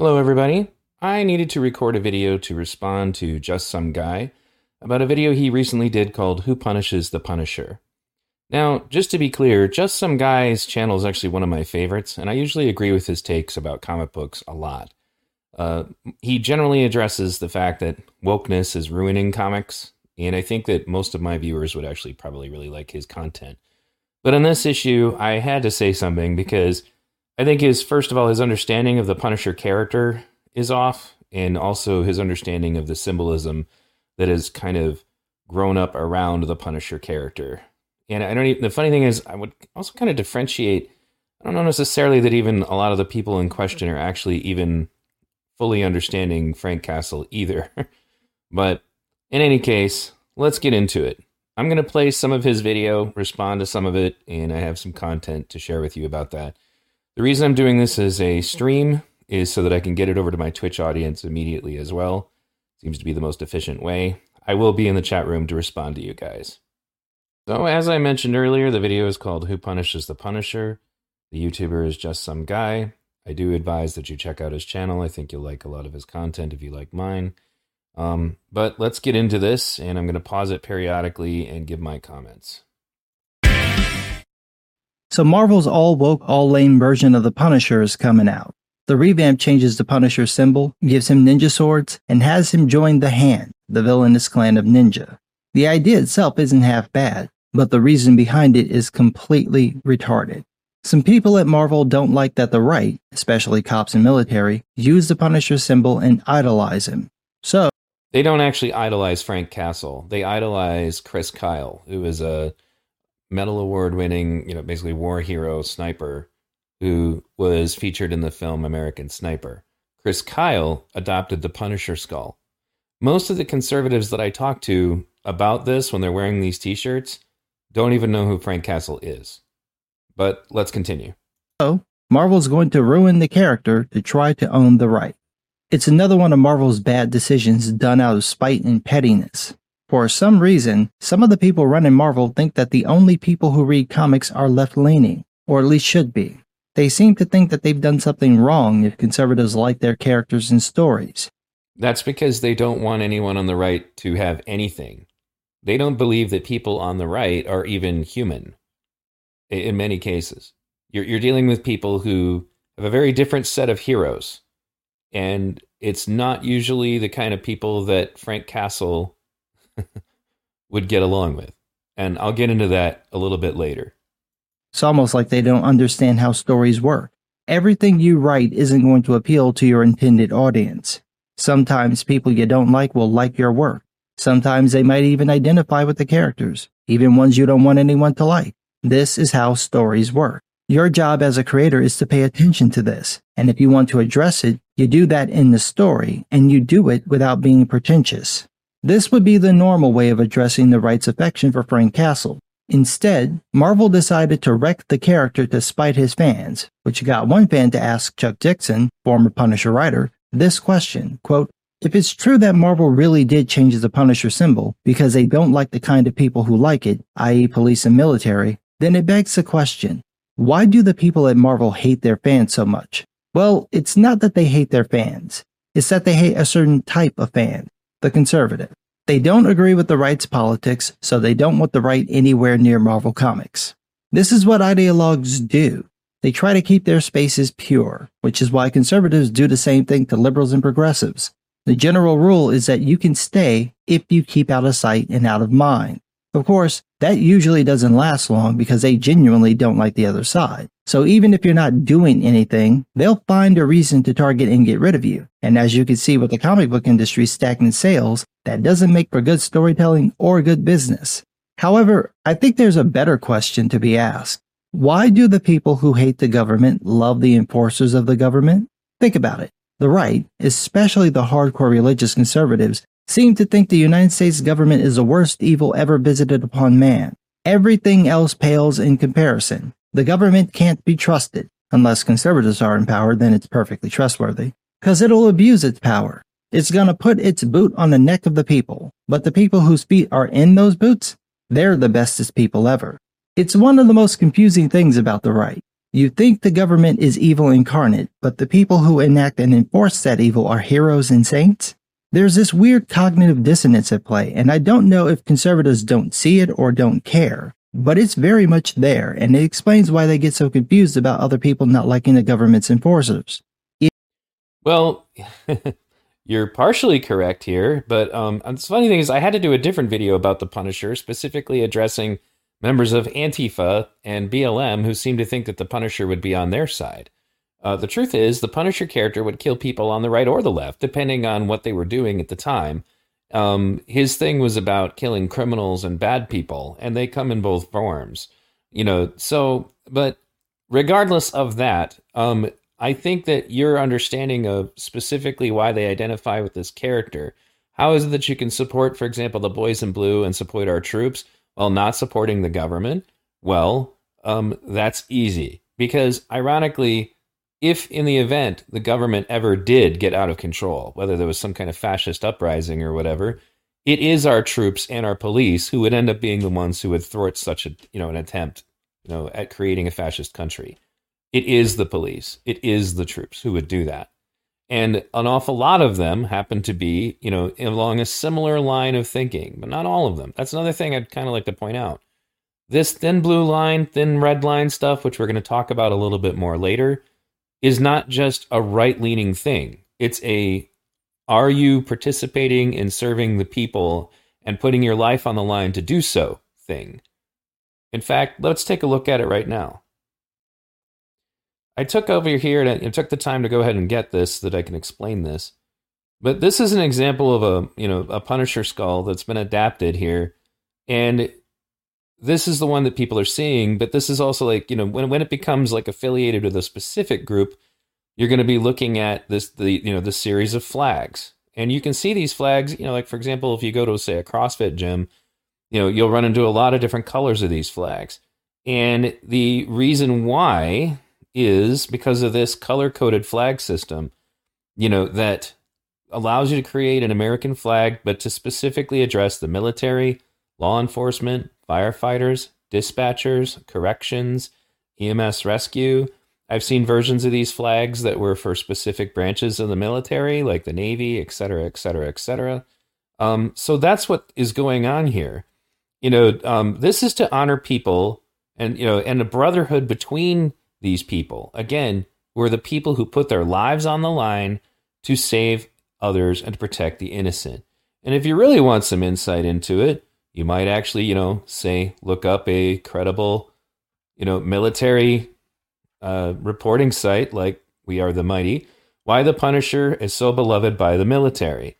Hello, everybody. I needed to record a video to respond to Just Some Guy about a video he recently did called Who Punishes the Punisher. Now, just to be clear, Just Some Guy's channel is actually one of my favorites, and I usually agree with his takes about comic books a lot. Uh, he generally addresses the fact that wokeness is ruining comics, and I think that most of my viewers would actually probably really like his content. But on this issue, I had to say something because I think his first of all his understanding of the Punisher character is off, and also his understanding of the symbolism that has kind of grown up around the Punisher character. And I don't. Even, the funny thing is, I would also kind of differentiate. I don't know necessarily that even a lot of the people in question are actually even fully understanding Frank Castle either. but in any case, let's get into it. I'm going to play some of his video, respond to some of it, and I have some content to share with you about that. The reason I'm doing this as a stream is so that I can get it over to my Twitch audience immediately as well. Seems to be the most efficient way. I will be in the chat room to respond to you guys. So, as I mentioned earlier, the video is called Who Punishes the Punisher? The YouTuber is just some guy. I do advise that you check out his channel. I think you'll like a lot of his content if you like mine. Um, but let's get into this, and I'm going to pause it periodically and give my comments. So Marvel's all woke, all lame version of the Punisher is coming out. The revamp changes the Punisher symbol, gives him ninja swords, and has him join the Hand, the villainous clan of ninja. The idea itself isn't half bad, but the reason behind it is completely retarded. Some people at Marvel don't like that the right, especially cops and military, use the Punisher symbol and idolize him. So, they don't actually idolize Frank Castle. They idolize Chris Kyle, who is a medal award winning, you know, basically war hero sniper who was featured in the film American Sniper. Chris Kyle adopted the Punisher skull. Most of the conservatives that I talk to about this when they're wearing these t shirts don't even know who Frank Castle is. But let's continue. So, Marvel's going to ruin the character to try to own the right. It's another one of Marvel's bad decisions done out of spite and pettiness. For some reason, some of the people running Marvel think that the only people who read comics are left leaning, or at least should be. They seem to think that they've done something wrong if conservatives like their characters and stories. That's because they don't want anyone on the right to have anything. They don't believe that people on the right are even human in many cases. You're, you're dealing with people who have a very different set of heroes. And it's not usually the kind of people that Frank Castle would get along with. And I'll get into that a little bit later. It's almost like they don't understand how stories work. Everything you write isn't going to appeal to your intended audience. Sometimes people you don't like will like your work. Sometimes they might even identify with the characters, even ones you don't want anyone to like. This is how stories work. Your job as a creator is to pay attention to this. And if you want to address it, you do that in the story and you do it without being pretentious. This would be the normal way of addressing the right's affection for Frank Castle. Instead, Marvel decided to wreck the character to spite his fans, which got one fan to ask Chuck Dixon, former Punisher writer, this question, quote, if it's true that Marvel really did change the Punisher symbol because they don't like the kind of people who like it, i.e. police and military, then it begs the question, why do the people at Marvel hate their fans so much? Well, it's not that they hate their fans. It's that they hate a certain type of fan the conservative. They don't agree with the right's politics, so they don't want the right anywhere near Marvel Comics. This is what ideologues do. They try to keep their spaces pure, which is why conservatives do the same thing to liberals and progressives. The general rule is that you can stay if you keep out of sight and out of mind. Of course, that usually doesn't last long because they genuinely don't like the other side. So even if you're not doing anything, they'll find a reason to target and get rid of you. And as you can see with the comic book industry's stagnant sales, that doesn't make for good storytelling or good business. However, I think there's a better question to be asked. Why do the people who hate the government love the enforcers of the government? Think about it. The right, especially the hardcore religious conservatives, seem to think the United States government is the worst evil ever visited upon man. Everything else pales in comparison. The government can't be trusted. Unless conservatives are in power, then it's perfectly trustworthy. Because it'll abuse its power. It's gonna put its boot on the neck of the people. But the people whose feet are in those boots, they're the bestest people ever. It's one of the most confusing things about the right. You think the government is evil incarnate, but the people who enact and enforce that evil are heroes and saints? There's this weird cognitive dissonance at play, and I don't know if conservatives don't see it or don't care, but it's very much there, and it explains why they get so confused about other people not liking the government's enforcers. It- well, you're partially correct here, but um, the funny thing is, I had to do a different video about the Punisher, specifically addressing members of Antifa and BLM who seem to think that the Punisher would be on their side. Uh, the truth is, the Punisher character would kill people on the right or the left, depending on what they were doing at the time. Um, his thing was about killing criminals and bad people, and they come in both forms. You know, so, but regardless of that, um, I think that your understanding of specifically why they identify with this character, how is it that you can support, for example, the boys in blue and support our troops while not supporting the government? Well, um, that's easy because ironically, if in the event the government ever did get out of control, whether there was some kind of fascist uprising or whatever, it is our troops and our police who would end up being the ones who would thwart such a you know an attempt, you know, at creating a fascist country. It is the police, it is the troops who would do that. And an awful lot of them happen to be, you know, along a similar line of thinking, but not all of them. That's another thing I'd kind of like to point out. This thin blue line, thin red line stuff, which we're going to talk about a little bit more later, is not just a right leaning thing. It's a are you participating in serving the people and putting your life on the line to do so thing. In fact, let's take a look at it right now. I took over here and I took the time to go ahead and get this so that I can explain this. But this is an example of a, you know, a Punisher skull that's been adapted here. And this is the one that people are seeing, but this is also like, you know, when when it becomes like affiliated with a specific group, you're going to be looking at this the you know the series of flags. And you can see these flags, you know, like for example, if you go to say a CrossFit gym, you know, you'll run into a lot of different colors of these flags. And the reason why is because of this color-coded flag system, you know, that allows you to create an American flag but to specifically address the military, law enforcement, firefighters, dispatchers, corrections, EMS rescue. I've seen versions of these flags that were for specific branches of the military, like the Navy, et cetera, et cetera, et cetera. Um, so that's what is going on here. You know, um, this is to honor people and, you know, and a brotherhood between these people. Again, who are the people who put their lives on the line to save others and to protect the innocent. And if you really want some insight into it, you might actually, you know, say, look up a credible, you know, military uh, reporting site like We Are the Mighty, why the Punisher is so beloved by the military.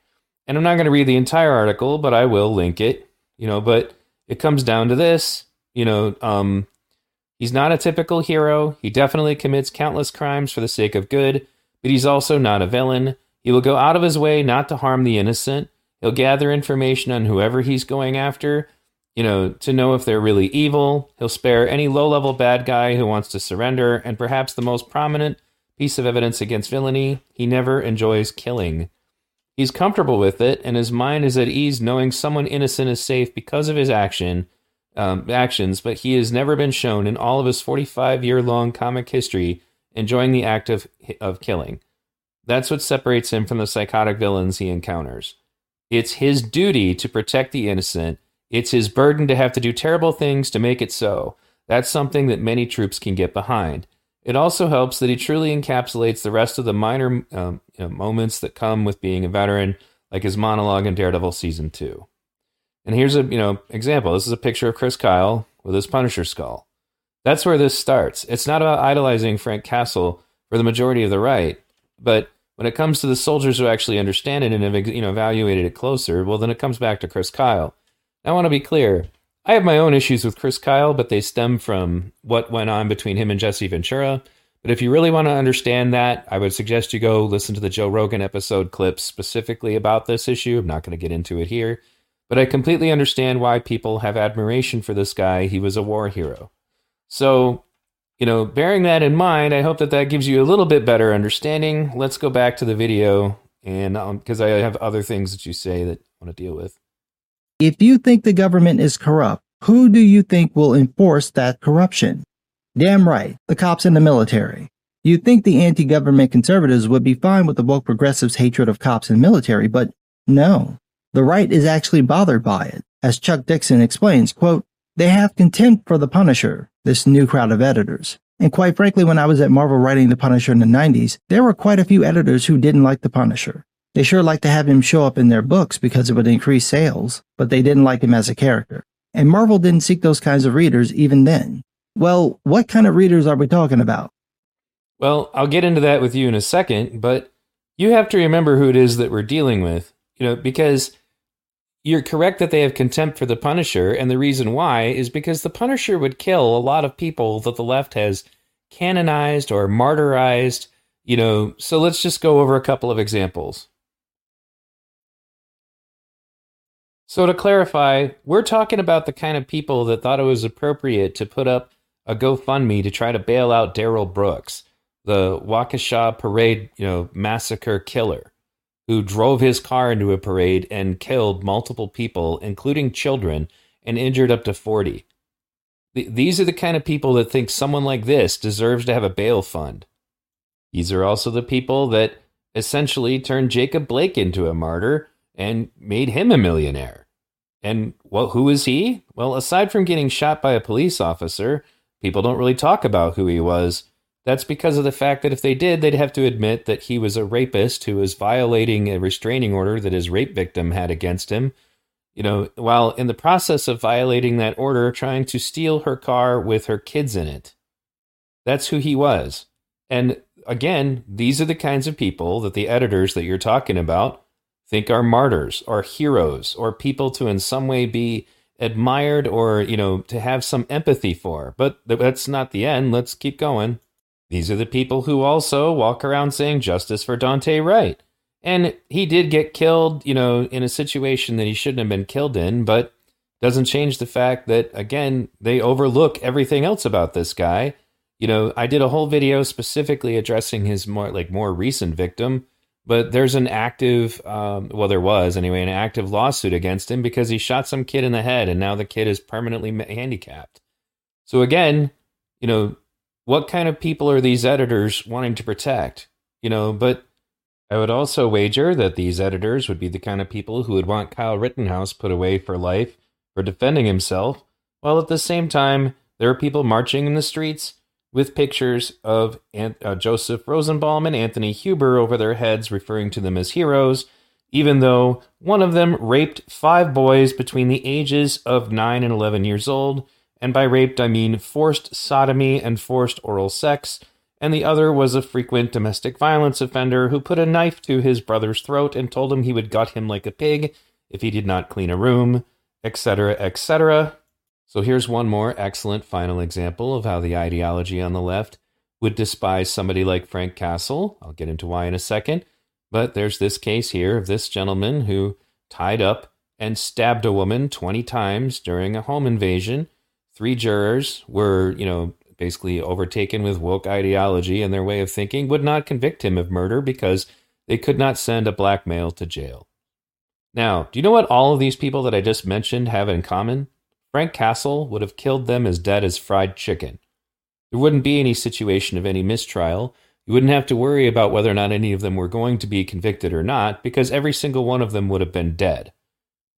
And I'm not going to read the entire article, but I will link it, you know, but it comes down to this, you know, um, he's not a typical hero. He definitely commits countless crimes for the sake of good, but he's also not a villain. He will go out of his way not to harm the innocent He'll gather information on whoever he's going after, you know, to know if they're really evil. He'll spare any low level bad guy who wants to surrender, and perhaps the most prominent piece of evidence against villainy he never enjoys killing. He's comfortable with it, and his mind is at ease knowing someone innocent is safe because of his action um, actions, but he has never been shown in all of his 45 year long comic history enjoying the act of, of killing. That's what separates him from the psychotic villains he encounters. It's his duty to protect the innocent. It's his burden to have to do terrible things to make it so. That's something that many troops can get behind. It also helps that he truly encapsulates the rest of the minor um, you know, moments that come with being a veteran, like his monologue in Daredevil season two. And here's a you know example. This is a picture of Chris Kyle with his Punisher skull. That's where this starts. It's not about idolizing Frank Castle for the majority of the right, but when it comes to the soldiers who actually understand it and have you know evaluated it closer, well, then it comes back to Chris Kyle. I want to be clear. I have my own issues with Chris Kyle, but they stem from what went on between him and Jesse Ventura. But if you really want to understand that, I would suggest you go listen to the Joe Rogan episode clips specifically about this issue. I'm not going to get into it here. But I completely understand why people have admiration for this guy. He was a war hero. So you know, bearing that in mind, I hope that that gives you a little bit better understanding. Let's go back to the video, and because um, I have other things that you say that I want to deal with. If you think the government is corrupt, who do you think will enforce that corruption? Damn right, the cops and the military. You'd think the anti government conservatives would be fine with the woke progressives' hatred of cops and military, but no. The right is actually bothered by it. As Chuck Dixon explains, quote, they have contempt for the Punisher, this new crowd of editors. And quite frankly, when I was at Marvel writing The Punisher in the 90s, there were quite a few editors who didn't like The Punisher. They sure liked to have him show up in their books because it would increase sales, but they didn't like him as a character. And Marvel didn't seek those kinds of readers even then. Well, what kind of readers are we talking about? Well, I'll get into that with you in a second, but you have to remember who it is that we're dealing with, you know, because you're correct that they have contempt for the Punisher, and the reason why is because the Punisher would kill a lot of people that the left has canonized or martyrized, you know. So let's just go over a couple of examples. So, to clarify, we're talking about the kind of people that thought it was appropriate to put up a GoFundMe to try to bail out Darrell Brooks the Waukesha parade, you know, massacre killer who drove his car into a parade and killed multiple people, including children, and injured up to 40. These are the kind of people that think someone like this deserves to have a bail fund. These are also the people that essentially turned Jacob Blake into a martyr and made him a millionaire. And well, who is he? Well, aside from getting shot by a police officer, people don't really talk about who he was. That's because of the fact that if they did, they'd have to admit that he was a rapist who was violating a restraining order that his rape victim had against him. You know, while in the process of violating that order, trying to steal her car with her kids in it. That's who he was. And again, these are the kinds of people that the editors that you're talking about think are martyrs or heroes or people to in some way be admired or, you know, to have some empathy for. But that's not the end. Let's keep going. These are the people who also walk around saying justice for Daunte Wright. And he did get killed, you know, in a situation that he shouldn't have been killed in, but doesn't change the fact that, again, they overlook everything else about this guy. You know, I did a whole video specifically addressing his more, like, more recent victim, but there's an active, um, well, there was anyway, an active lawsuit against him because he shot some kid in the head and now the kid is permanently handicapped. So, again, you know, what kind of people are these editors wanting to protect? You know, but I would also wager that these editors would be the kind of people who would want Kyle Rittenhouse put away for life for defending himself, while at the same time, there are people marching in the streets with pictures of uh, Joseph Rosenbaum and Anthony Huber over their heads, referring to them as heroes, even though one of them raped five boys between the ages of 9 and 11 years old and by raped I mean forced sodomy and forced oral sex, and the other was a frequent domestic violence offender who put a knife to his brother's throat and told him he would gut him like a pig if he did not clean a room, etc., etc. So here's one more excellent final example of how the ideology on the left would despise somebody like Frank Castle. I'll get into why in a second. But there's this case here of this gentleman who tied up and stabbed a woman 20 times during a home invasion three jurors were, you know, basically overtaken with woke ideology and their way of thinking would not convict him of murder because they could not send a black male to jail. Now, do you know what all of these people that I just mentioned have in common? Frank Castle would have killed them as dead as fried chicken. There wouldn't be any situation of any mistrial. You wouldn't have to worry about whether or not any of them were going to be convicted or not, because every single one of them would have been dead.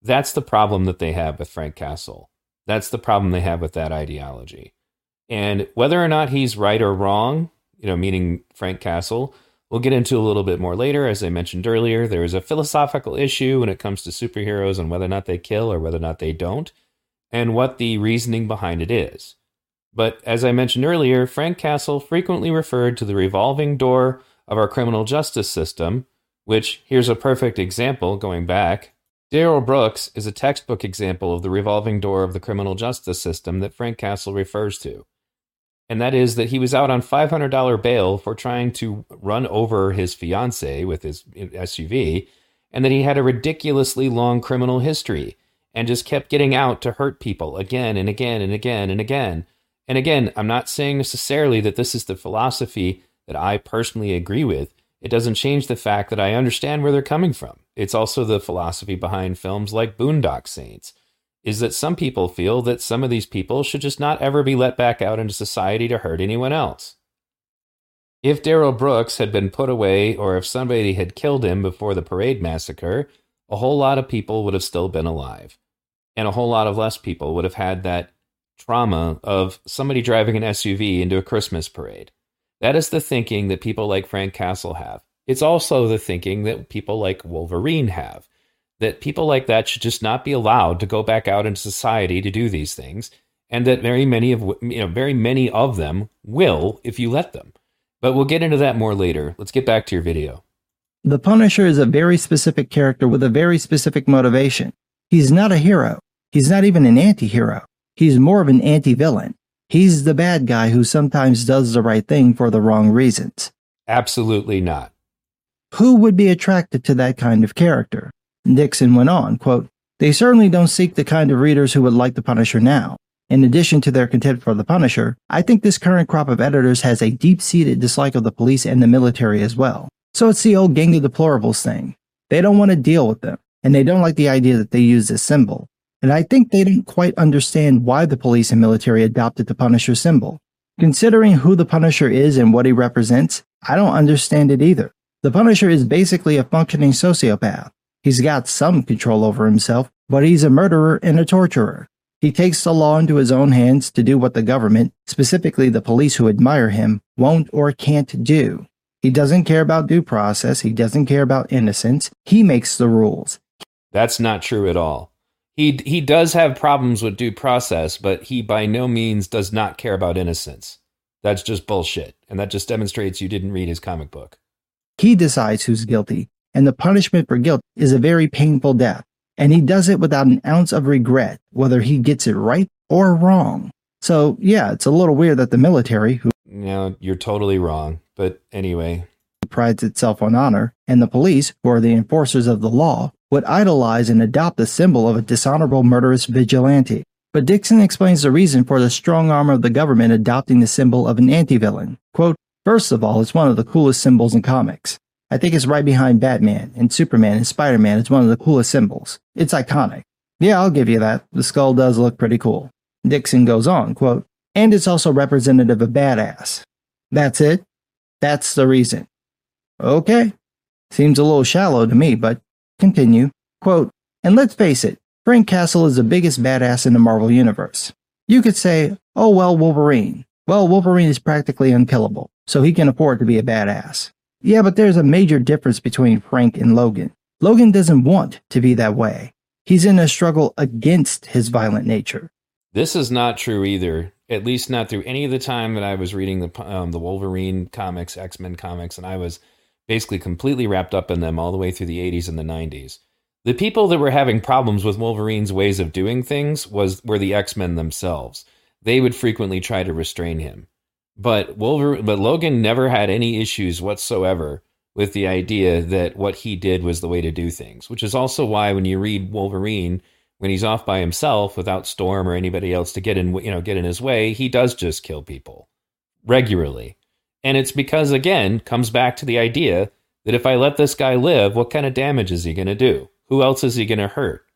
That's the problem that they have with Frank Castle. That's the problem they have with that ideology. And whether or not he's right or wrong, you know, meaning Frank Castle, we'll get into a little bit more later. As I mentioned earlier, there is a philosophical issue when it comes to superheroes and whether or not they kill or whether or not they don't, and what the reasoning behind it is. But as I mentioned earlier, Frank Castle frequently referred to the revolving door of our criminal justice system, which here's a perfect example going back Darrell Brooks is a textbook example of the revolving door of the criminal justice system that Frank Castle refers to. And that is that he was out on $500 bail for trying to run over his fiancee with his SUV, and that he had a ridiculously long criminal history and just kept getting out to hurt people again and again and again and again. And again, I'm not saying necessarily that this is the philosophy that I personally agree with. It doesn't change the fact that I understand where they're coming from. It's also the philosophy behind films like Boondock Saints. is that some people feel that some of these people should just not ever be let back out into society to hurt anyone else. If Darrell Brooks had been put away or if somebody had killed him before the parade massacre, a whole lot of people would have still been alive. And a whole lot of less people would have had that trauma of somebody driving an SUV into a Christmas parade. That is the thinking that people like Frank Castle have. It's also the thinking that people like Wolverine have that people like that should just not be allowed to go back out into society to do these things and that very many of you know very many of them will if you let them. But we'll get into that more later. Let's get back to your video. The punisher is a very specific character with a very specific motivation. He's not a hero. He's not even an anti-hero. He's more of an anti-villain. He's the bad guy who sometimes does the right thing for the wrong reasons. Absolutely not who would be attracted to that kind of character Dixon went on, quote, They certainly don't seek the kind of readers who would like the Punisher now. In addition to their contempt for the Punisher, I think this current crop of editors has a deep seated dislike of the police and the military as well. So it's the old gang of deplorables thing. They don't want to deal with them, and they don't like the idea that they use this symbol. And I think they don't quite understand why the police and military adopted the Punisher symbol. Considering who the Punisher is and what he represents, I don't understand it either. The Punisher is basically a functioning sociopath. He's got some control over himself, but he's a murderer and a torturer. He takes the law into his own hands to do what the government, specifically the police who admire him, won't or can't do. He doesn't care about due process. He doesn't care about innocence. He makes the rules. That's not true at all. He, he does have problems with due process, but he by no means does not care about innocence. That's just bullshit. And that just demonstrates you didn't read his comic book. He decides who's guilty and the punishment for guilt is a very painful death. And he does it without an ounce of regret, whether he gets it right or wrong. So, yeah, it's a little weird that the military, who no, you're totally wrong. But anyway, prides itself on honor, and the police, who are the enforcers of the law, would idolize and adopt the symbol of a dishonorable murderous vigilante. But Dixon explains the reason for the strong arm of the government adopting the symbol of an anti-villain. Quote, First of all, it's one of the coolest symbols in comics. I think it's right behind Batman and Superman and Spider Man. It's one of the coolest symbols. It's iconic. Yeah, I'll give you that. The skull does look pretty cool. Dixon goes on, quote, and it's also representative of badass. That's it? That's the reason. Okay. Seems a little shallow to me, but continue. Quote, and let's face it, Frank Castle is the biggest badass in the Marvel Universe. You could say, oh well, Wolverine. Well, Wolverine is practically unkillable, so he can afford to be a badass. Yeah, but there's a major difference between Frank and Logan. Logan doesn't want to be that way. He's in a struggle against his violent nature. This is not true either. At least not through any of the time that I was reading the um, the Wolverine comics, X Men comics, and I was basically completely wrapped up in them all the way through the 80s and the 90s. The people that were having problems with Wolverine's ways of doing things was were the X Men themselves. They would frequently try to restrain him. But Wolverine, but Logan never had any issues whatsoever with the idea that what he did was the way to do things, which is also why when you read Wolverine, when he's off by himself without Storm or anybody else to get in, you know, get in his way, he does just kill people regularly. And it's because again, comes back to the idea that if I let this guy live, what kind of damage is he going to do? Who else is he going to hurt?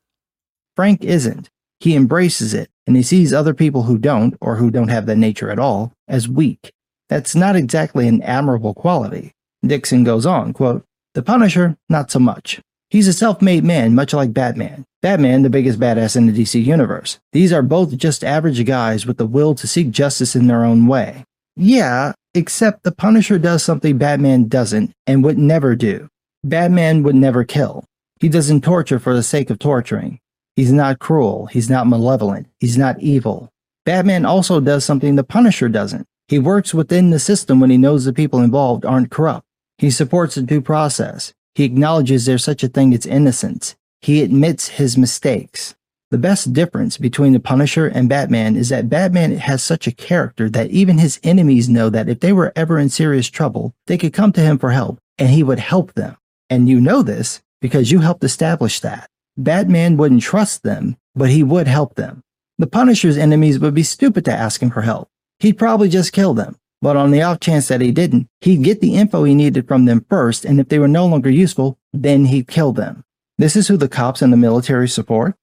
Frank isn't. He embraces it, and he sees other people who don't, or who don't have that nature at all, as weak. That's not exactly an admirable quality. Dixon goes on, quote, The Punisher, not so much. He's a self-made man, much like Batman. Batman, the biggest badass in the DC universe. These are both just average guys with the will to seek justice in their own way. Yeah, except the Punisher does something Batman doesn't and would never do. Batman would never kill. He doesn't torture for the sake of torturing. He's not cruel. He's not malevolent. He's not evil. Batman also does something the Punisher doesn't. He works within the system when he knows the people involved aren't corrupt. He supports the due process. He acknowledges there's such a thing as innocence. He admits his mistakes. The best difference between the Punisher and Batman is that Batman has such a character that even his enemies know that if they were ever in serious trouble, they could come to him for help and he would help them. And you know this because you helped establish that. Batman wouldn't trust them, but he would help them. The Punisher's enemies would be stupid to ask him for help. He'd probably just kill them. But on the off chance that he didn't, he'd get the info he needed from them first, and if they were no longer useful, then he'd kill them. This is who the cops and the military support?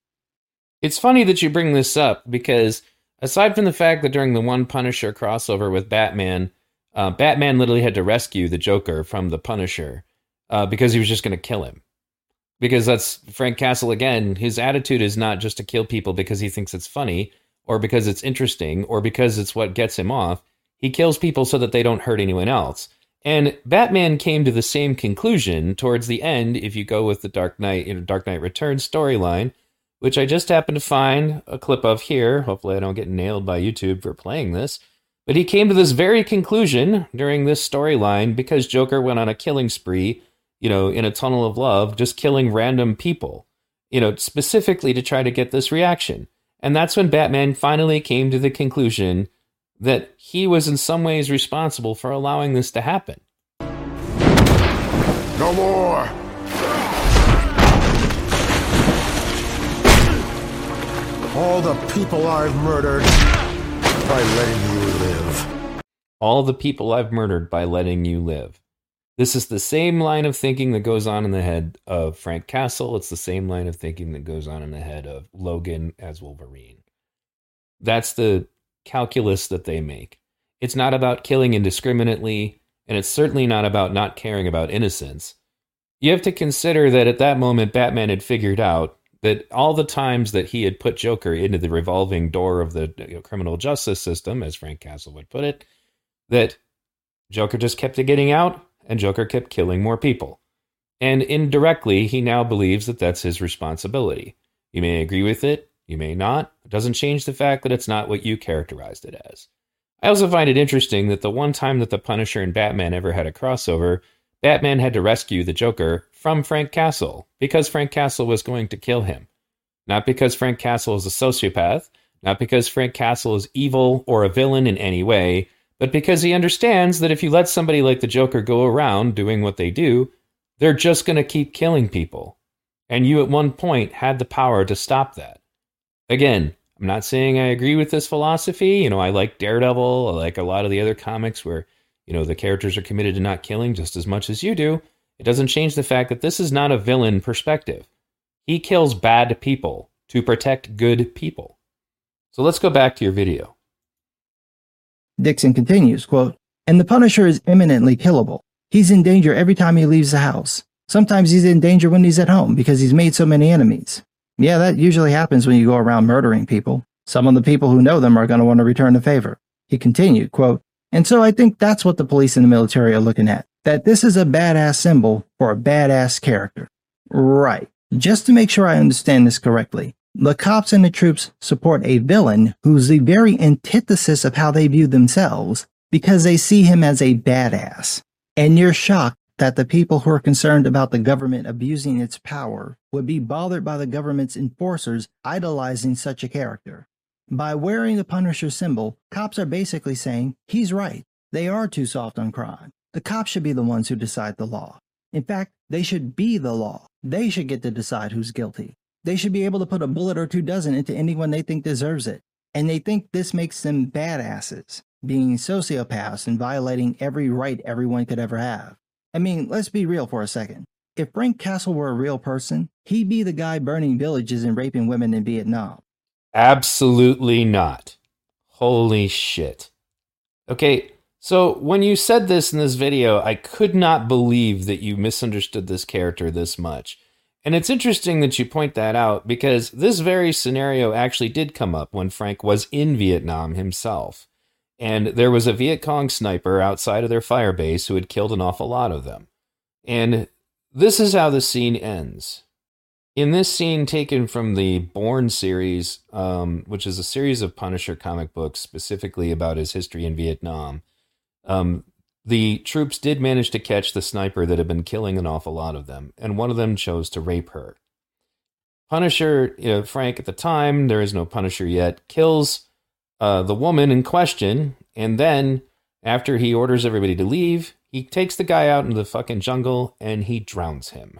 It's funny that you bring this up because aside from the fact that during the one Punisher crossover with Batman, uh, Batman literally had to rescue the Joker from the Punisher uh, because he was just going to kill him. Because that's Frank Castle again. His attitude is not just to kill people because he thinks it's funny or because it's interesting or because it's what gets him off. He kills people so that they don't hurt anyone else. And Batman came to the same conclusion towards the end if you go with the Dark Knight, you know, Dark Knight Returns storyline, which I just happened to find a clip of here. Hopefully I don't get nailed by YouTube for playing this. But he came to this very conclusion during this storyline because Joker went on a killing spree, you know, in a tunnel of love, just killing random people, you know, specifically to try to get this reaction. And that's when Batman finally came to the conclusion that he was in some ways responsible for allowing this to happen. No more! All the people I've murdered by letting you live. All the people I've murdered by letting you live. This is the same line of thinking that goes on in the head of Frank Castle. It's the same line of thinking that goes on in the head of Logan as Wolverine. That's the calculus that they make. It's not about killing indiscriminately, and it's certainly not about not caring about innocence. You have to consider that at that moment, Batman had figured out that all the times that he had put Joker into the revolving door of the you know, criminal justice system, as Frank Castle would put it, that Joker just kept getting out and Joker kept killing more people. And indirectly, he now believes that that's his responsibility. You may agree with it, you may not. It doesn't change the fact that it's not what you characterized it as. I also find it interesting that the one time that the Punisher and Batman ever had a crossover, Batman had to rescue the Joker from Frank Castle because Frank Castle was going to kill him. Not because Frank Castle is a sociopath, not because Frank Castle is evil or a villain in any way, but because he understands that if you let somebody like the Joker go around doing what they do, they're just going to keep killing people. And you at one point had the power to stop that. Again, I'm not saying I agree with this philosophy. You know, I like Daredevil, I like a lot of the other comics where, you know, the characters are committed to not killing just as much as you do. It doesn't change the fact that this is not a villain perspective. He kills bad people to protect good people. So let's go back to your video. Dixon continues, quote, and the Punisher is imminently killable. He's in danger every time he leaves the house. Sometimes he's in danger when he's at home because he's made so many enemies. Yeah, that usually happens when you go around murdering people. Some of the people who know them are going to want to return the favor. He continued, quote, and so I think that's what the police and the military are looking at. That this is a badass symbol for a badass character. Right. Just to make sure I understand this correctly, the cops and the troops support a villain who's the very antithesis of how they view themselves because they see him as a badass. And you're shocked that the people who are concerned about the government abusing its power would be bothered by the government's enforcers idolizing such a character. By wearing the Punisher symbol, cops are basically saying, he's right. They are too soft on crime. The cops should be the ones who decide the law. In fact, they should be the law. They should get to decide who's guilty. They should be able to put a bullet or two dozen into anyone they think deserves it. And they think this makes them badasses, being sociopaths and violating every right everyone could ever have. I mean, let's be real for a second. If Frank Castle were a real person, he'd be the guy burning villages and raping women in Vietnam. Absolutely not. Holy shit. Okay, so when you said this in this video, I could not believe that you misunderstood this character this much. And it's interesting that you point that out because this very scenario actually did come up when Frank was in Vietnam himself. And there was a Viet Cong sniper outside of their fire base who had killed an awful lot of them. And this is how the scene ends. In this scene taken from the Born series, um, which is a series of Punisher comic books specifically about his history in Vietnam, um, the troops did manage to catch the sniper that had been killing an awful lot of them, and one of them chose to rape her. Punisher, you know, Frank at the time, there is no Punisher yet, kills uh, the woman in question, and then after he orders everybody to leave, he takes the guy out into the fucking jungle and he drowns him.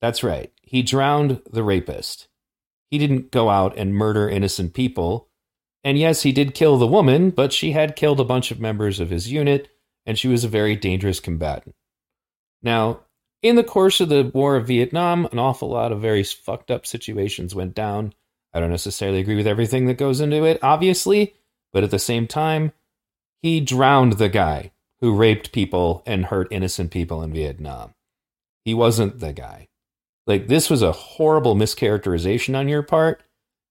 That's right. He drowned the rapist. He didn't go out and murder innocent people. And yes, he did kill the woman, but she had killed a bunch of members of his unit, and she was a very dangerous combatant. Now, in the course of the War of Vietnam, an awful lot of very fucked up situations went down. I don't necessarily agree with everything that goes into it, obviously, but at the same time, he drowned the guy who raped people and hurt innocent people in Vietnam. He wasn't the guy. Like, this was a horrible mischaracterization on your part.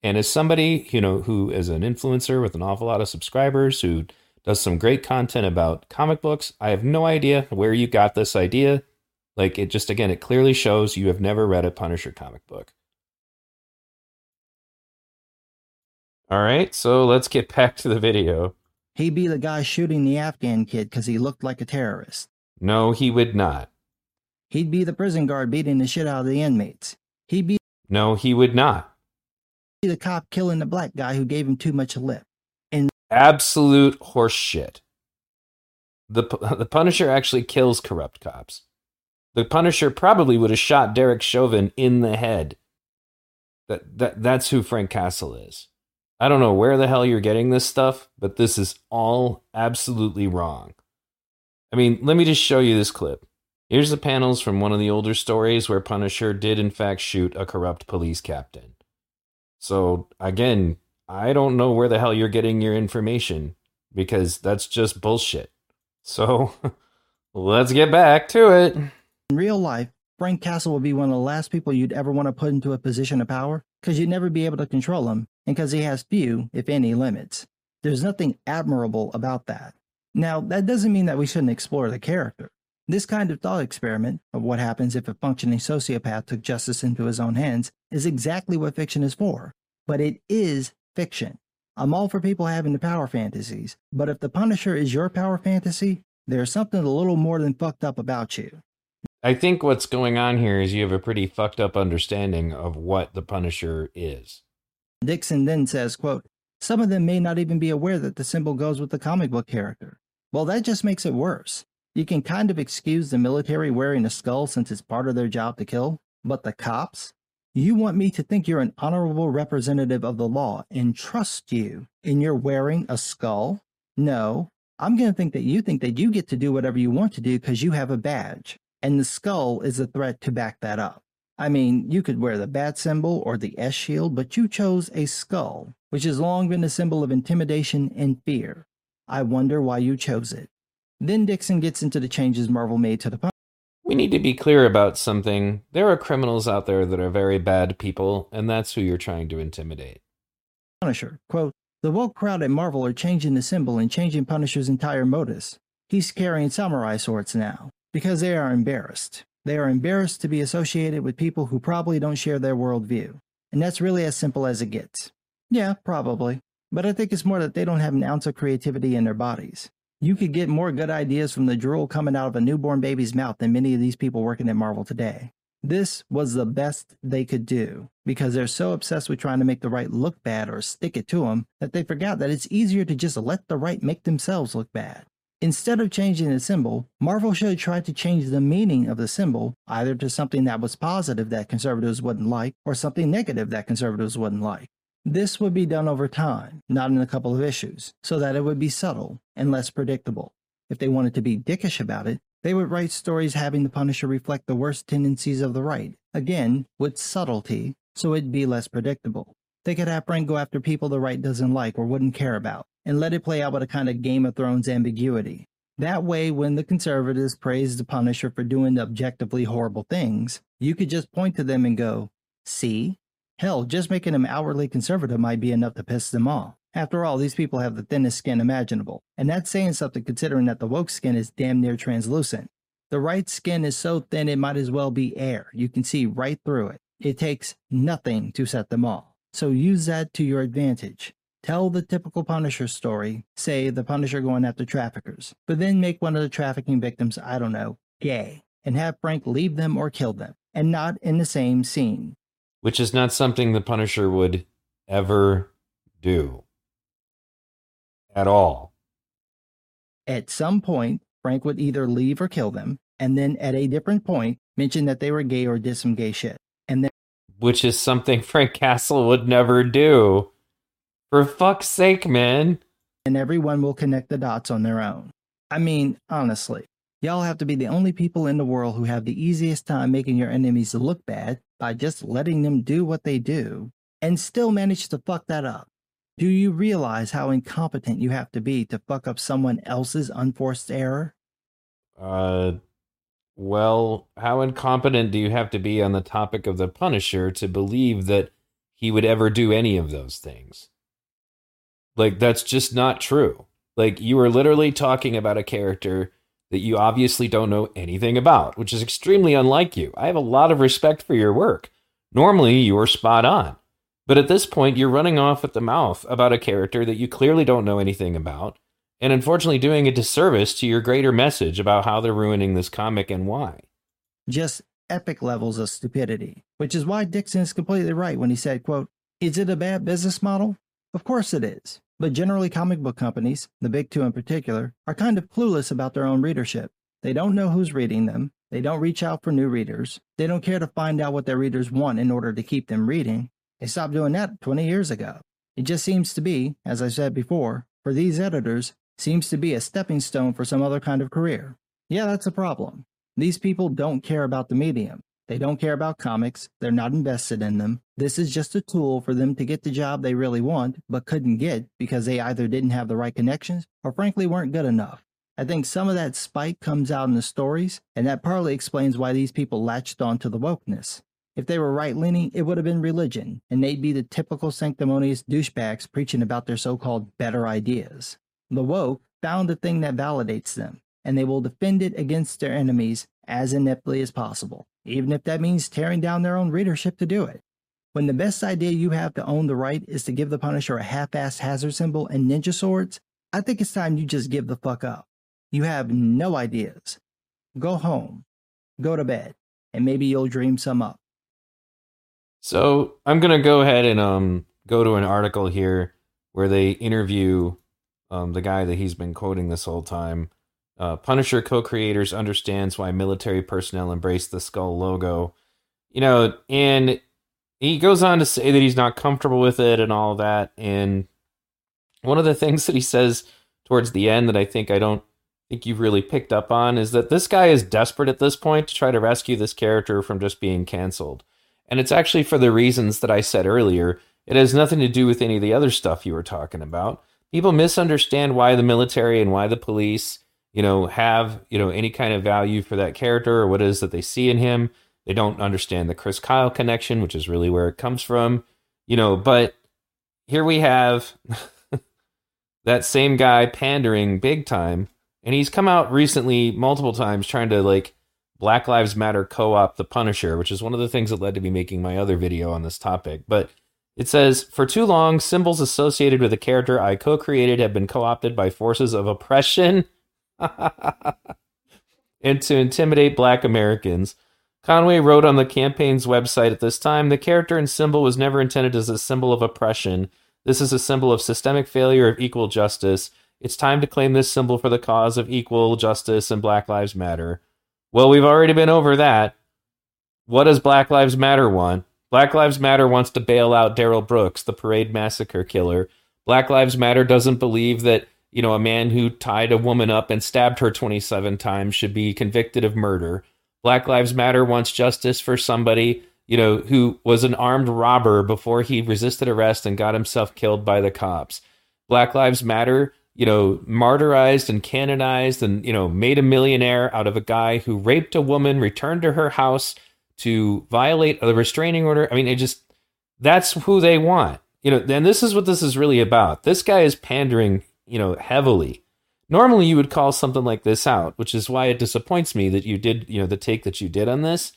And as somebody, you know, who is an influencer with an awful lot of subscribers who does some great content about comic books, I have no idea where you got this idea. Like, it just, again, it clearly shows you have never read a Punisher comic book. All right, so let's get back to the video. He'd be the guy shooting the Afghan kid because he looked like a terrorist. No, he would not. He'd be the prison guard beating the shit out of the inmates. He'd be No, he would not. Be the cop killing the black guy who gave him too much lip. Absolute horseshit. The, the Punisher actually kills corrupt cops. The Punisher probably would have shot Derek Chauvin in the head. That, that, that's who Frank Castle is. I don't know where the hell you're getting this stuff, but this is all absolutely wrong. I mean, let me just show you this clip. Here's the panels from one of the older stories where Punisher did, in fact, shoot a corrupt police captain. So, again, I don't know where the hell you're getting your information because that's just bullshit. So, let's get back to it. In real life, Frank Castle would be one of the last people you'd ever want to put into a position of power because you'd never be able to control him and because he has few, if any, limits. There's nothing admirable about that. Now, that doesn't mean that we shouldn't explore the character. This kind of thought experiment of what happens if a functioning sociopath took justice into his own hands is exactly what fiction is for. But it is fiction. I'm all for people having the power fantasies, but if the Punisher is your power fantasy, there's something a little more than fucked up about you. I think what's going on here is you have a pretty fucked up understanding of what the Punisher is. Dixon then says, quote, Some of them may not even be aware that the symbol goes with the comic book character. Well, that just makes it worse. You can kind of excuse the military wearing a skull since it's part of their job to kill, but the cops? You want me to think you're an honorable representative of the law and trust you, and you're wearing a skull? No, I'm going to think that you think that you get to do whatever you want to do because you have a badge, and the skull is a threat to back that up. I mean, you could wear the bat symbol or the S shield, but you chose a skull, which has long been a symbol of intimidation and fear. I wonder why you chose it. Then Dixon gets into the changes Marvel made to the We need to be clear about something. There are criminals out there that are very bad people, and that's who you're trying to intimidate. Punisher. Quote, the woke crowd at Marvel are changing the symbol and changing Punisher's entire modus. He's carrying samurai swords now because they are embarrassed. They are embarrassed to be associated with people who probably don't share their worldview. And that's really as simple as it gets. Yeah, probably. But I think it's more that they don't have an ounce of creativity in their bodies. You could get more good ideas from the drool coming out of a newborn baby's mouth than many of these people working at Marvel today. This was the best they could do because they're so obsessed with trying to make the right look bad or stick it to them that they forgot that it's easier to just let the right make themselves look bad. Instead of changing the symbol, Marvel should have tried to change the meaning of the symbol either to something that was positive that conservatives wouldn't like or something negative that conservatives wouldn't like. This would be done over time, not in a couple of issues, so that it would be subtle and less predictable. If they wanted to be dickish about it, they would write stories having the Punisher reflect the worst tendencies of the right, again, with subtlety, so it'd be less predictable. They could have Frank go after people the right doesn't like or wouldn't care about, and let it play out with a kind of Game of Thrones ambiguity. That way, when the conservatives praise the Punisher for doing objectively horrible things, you could just point to them and go, See? Hell, just making him outwardly conservative might be enough to piss them off. After all, these people have the thinnest skin imaginable, and that's saying something considering that the woke skin is damn near translucent. The right skin is so thin it might as well be air. You can see right through it. It takes nothing to set them off. So use that to your advantage. Tell the typical Punisher story, say the Punisher going after traffickers, but then make one of the trafficking victims, I don't know, gay, and have Frank leave them or kill them, and not in the same scene which is not something the Punisher would ever do at all. At some point, Frank would either leave or kill them, and then at a different point, mention that they were gay or did some gay shit. And then which is something Frank Castle would never do. For fuck's sake, man. And everyone will connect the dots on their own. I mean, honestly, y'all have to be the only people in the world who have the easiest time making your enemies look bad by just letting them do what they do. and still manage to fuck that up. Do you realize how incompetent you have to be to fuck up someone else's unforced error? Uh, well, how incompetent do you have to be on the topic of the Punisher to believe that he would ever do any of those things? Like, that's just not true. Like, you are literally talking about a character that you obviously don't know anything about, which is extremely unlike you. I have a lot of respect for your work. Normally, you are spot on. But at this point, you're running off at the mouth about a character that you clearly don't know anything about, and unfortunately doing a disservice to your greater message about how they're ruining this comic and why. Just epic levels of stupidity, which is why Dixon is completely right when he said, quote, Is it a bad business model? Of course it is. But generally, comic book companies, the big two in particular, are kind of clueless about their own readership. They don't know who's reading them. They don't reach out for new readers. They don't care to find out what their readers want in order to keep them reading. They stopped doing that 20 years ago. It just seems to be, as I said before, for these editors, seems to be a stepping stone for some other kind of career. Yeah, that's a problem. These people don't care about the medium. They don't care about comics. They're not invested in them. This is just a tool for them to get the job they really want, but couldn't get because they either didn't have the right connections or frankly weren't good enough. I think some of that spite comes out in the stories, and that partly explains why these people latched on to the wokeness. If they were right leaning, it would have been religion, and they'd be the typical sanctimonious douchebags preaching about their so called better ideas. The woke found the thing that validates them, and they will defend it against their enemies as ineptly as possible even if that means tearing down their own readership to do it. When the best idea you have to own the right is to give the Punisher a half assed hazard symbol and ninja swords, I think it's time you just give the fuck up. You have no ideas. Go home, go to bed, and maybe you'll dream some up. So I'm gonna go ahead and um go to an article here where they interview um the guy that he's been quoting this whole time uh, Punisher co-creators understands why military personnel embrace the skull logo. You know, and he goes on to say that he's not comfortable with it and all that. And one of the things that he says towards the end that I think I don't think you've really picked up on is that this guy is desperate at this point to try to rescue this character from just being canceled. And it's actually for the reasons that I said earlier. It has nothing to do with any of the other stuff you were talking about. People misunderstand why the military and why the police you know, have, you know, any kind of value for that character or what it is that they see in him. They don't understand the Chris Kyle connection, which is really where it comes from, you know, but here we have that same guy pandering big time. And he's come out recently multiple times trying to like Black Lives Matter co op The Punisher, which is one of the things that led to me making my other video on this topic. But it says, For too long, symbols associated with a character I co created have been co opted by forces of oppression and to intimidate black Americans. Conway wrote on the campaign's website at this time the character and symbol was never intended as a symbol of oppression. This is a symbol of systemic failure of equal justice. It's time to claim this symbol for the cause of equal justice and Black Lives Matter. Well, we've already been over that. What does Black Lives Matter want? Black Lives Matter wants to bail out Darrell Brooks, the parade massacre killer. Black Lives Matter doesn't believe that you know, a man who tied a woman up and stabbed her 27 times should be convicted of murder. Black Lives Matter wants justice for somebody, you know, who was an armed robber before he resisted arrest and got himself killed by the cops. Black Lives Matter, you know, martyrized and canonized and, you know, made a millionaire out of a guy who raped a woman, returned to her house to violate a restraining order. I mean, it just, that's who they want. You know, and this is what this is really about. This guy is pandering you know, heavily. Normally you would call something like this out, which is why it disappoints me that you did, you know, the take that you did on this.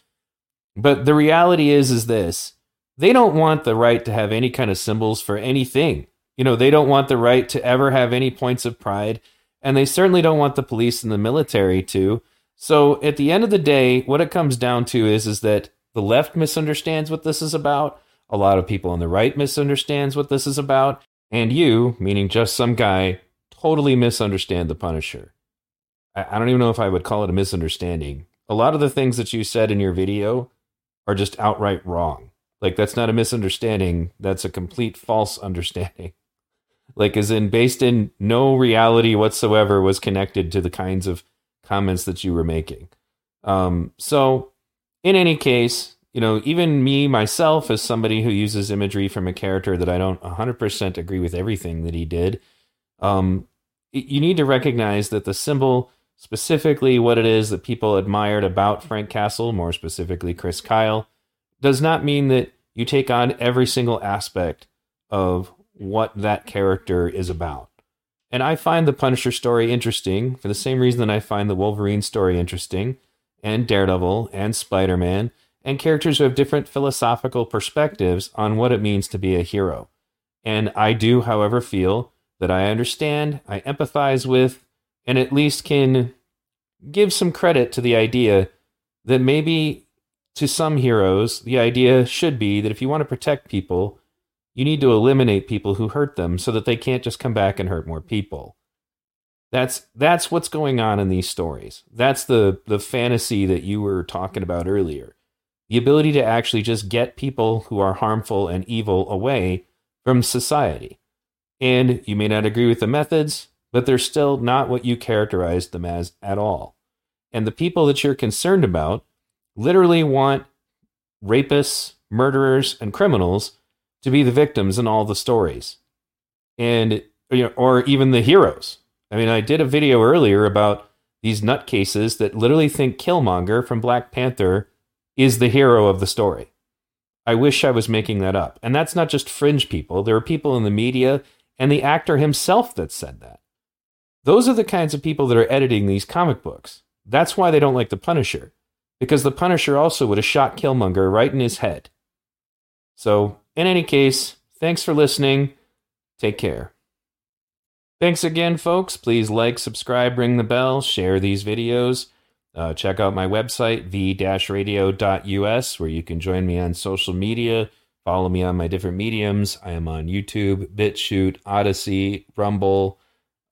But the reality is is this. They don't want the right to have any kind of symbols for anything. You know, they don't want the right to ever have any points of pride, and they certainly don't want the police and the military to. So at the end of the day, what it comes down to is is that the left misunderstands what this is about. A lot of people on the right misunderstands what this is about, and you, meaning just some guy, totally misunderstand the Punisher. I, I don't even know if I would call it a misunderstanding. A lot of the things that you said in your video are just outright wrong. Like, that's not a misunderstanding, that's a complete false understanding. Like, as in, based in no reality whatsoever was connected to the kinds of comments that you were making. Um, so, in any case, you know, even me myself, as somebody who uses imagery from a character that I don't 100% agree with everything that he did, um, you need to recognize that the symbol, specifically what it is that people admired about Frank Castle, more specifically Chris Kyle, does not mean that you take on every single aspect of what that character is about. And I find the Punisher story interesting for the same reason that I find the Wolverine story interesting, and Daredevil, and Spider Man, and characters who have different philosophical perspectives on what it means to be a hero. And I do, however, feel that I understand, I empathize with, and at least can give some credit to the idea that maybe to some heroes, the idea should be that if you want to protect people, you need to eliminate people who hurt them so that they can't just come back and hurt more people. That's that's what's going on in these stories. That's the the fantasy that you were talking about earlier. The ability to actually just get people who are harmful and evil away from society. And you may not agree with the methods, but they're still not what you characterized them as at all. And the people that you're concerned about literally want rapists, murderers, and criminals to be the victims in all the stories. And you know, or even the heroes. I mean, I did a video earlier about these nutcases that literally think Killmonger from Black Panther is the hero of the story. I wish I was making that up. And that's not just fringe people. There are people in the media and the actor himself that said that. Those are the kinds of people that are editing these comic books. That's why they don't like the Punisher because the Punisher also would have shot Killmonger right in his head. So, in any case, thanks for listening. Take care. Thanks again, folks. Please like, subscribe, ring the bell, share these videos. Uh, check out my website, v-radio.us, where you can join me on social media. Follow me on my different mediums. I am on YouTube, BitChute, Odysee, Rumble.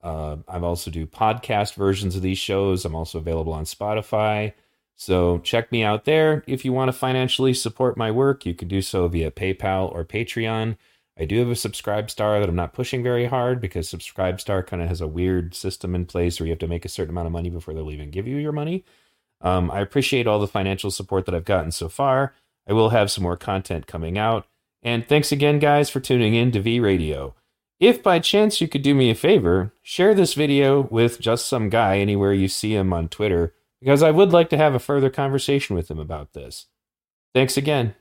Uh, I also do podcast versions of these shows. I'm also available on Spotify. So check me out there. If you want to financially support my work, you can do so via PayPal or Patreon. I do have a subscribe star that I'm not pushing very hard because subscribe star kind of has a weird system in place where you have to make a certain amount of money before they'll even give you your money. Um, I appreciate all the financial support that I've gotten so far. I will have some more content coming out. And thanks again, guys, for tuning in to V Radio. If by chance you could do me a favor, share this video with just some guy anywhere you see him on Twitter because I would like to have a further conversation with him about this. Thanks again.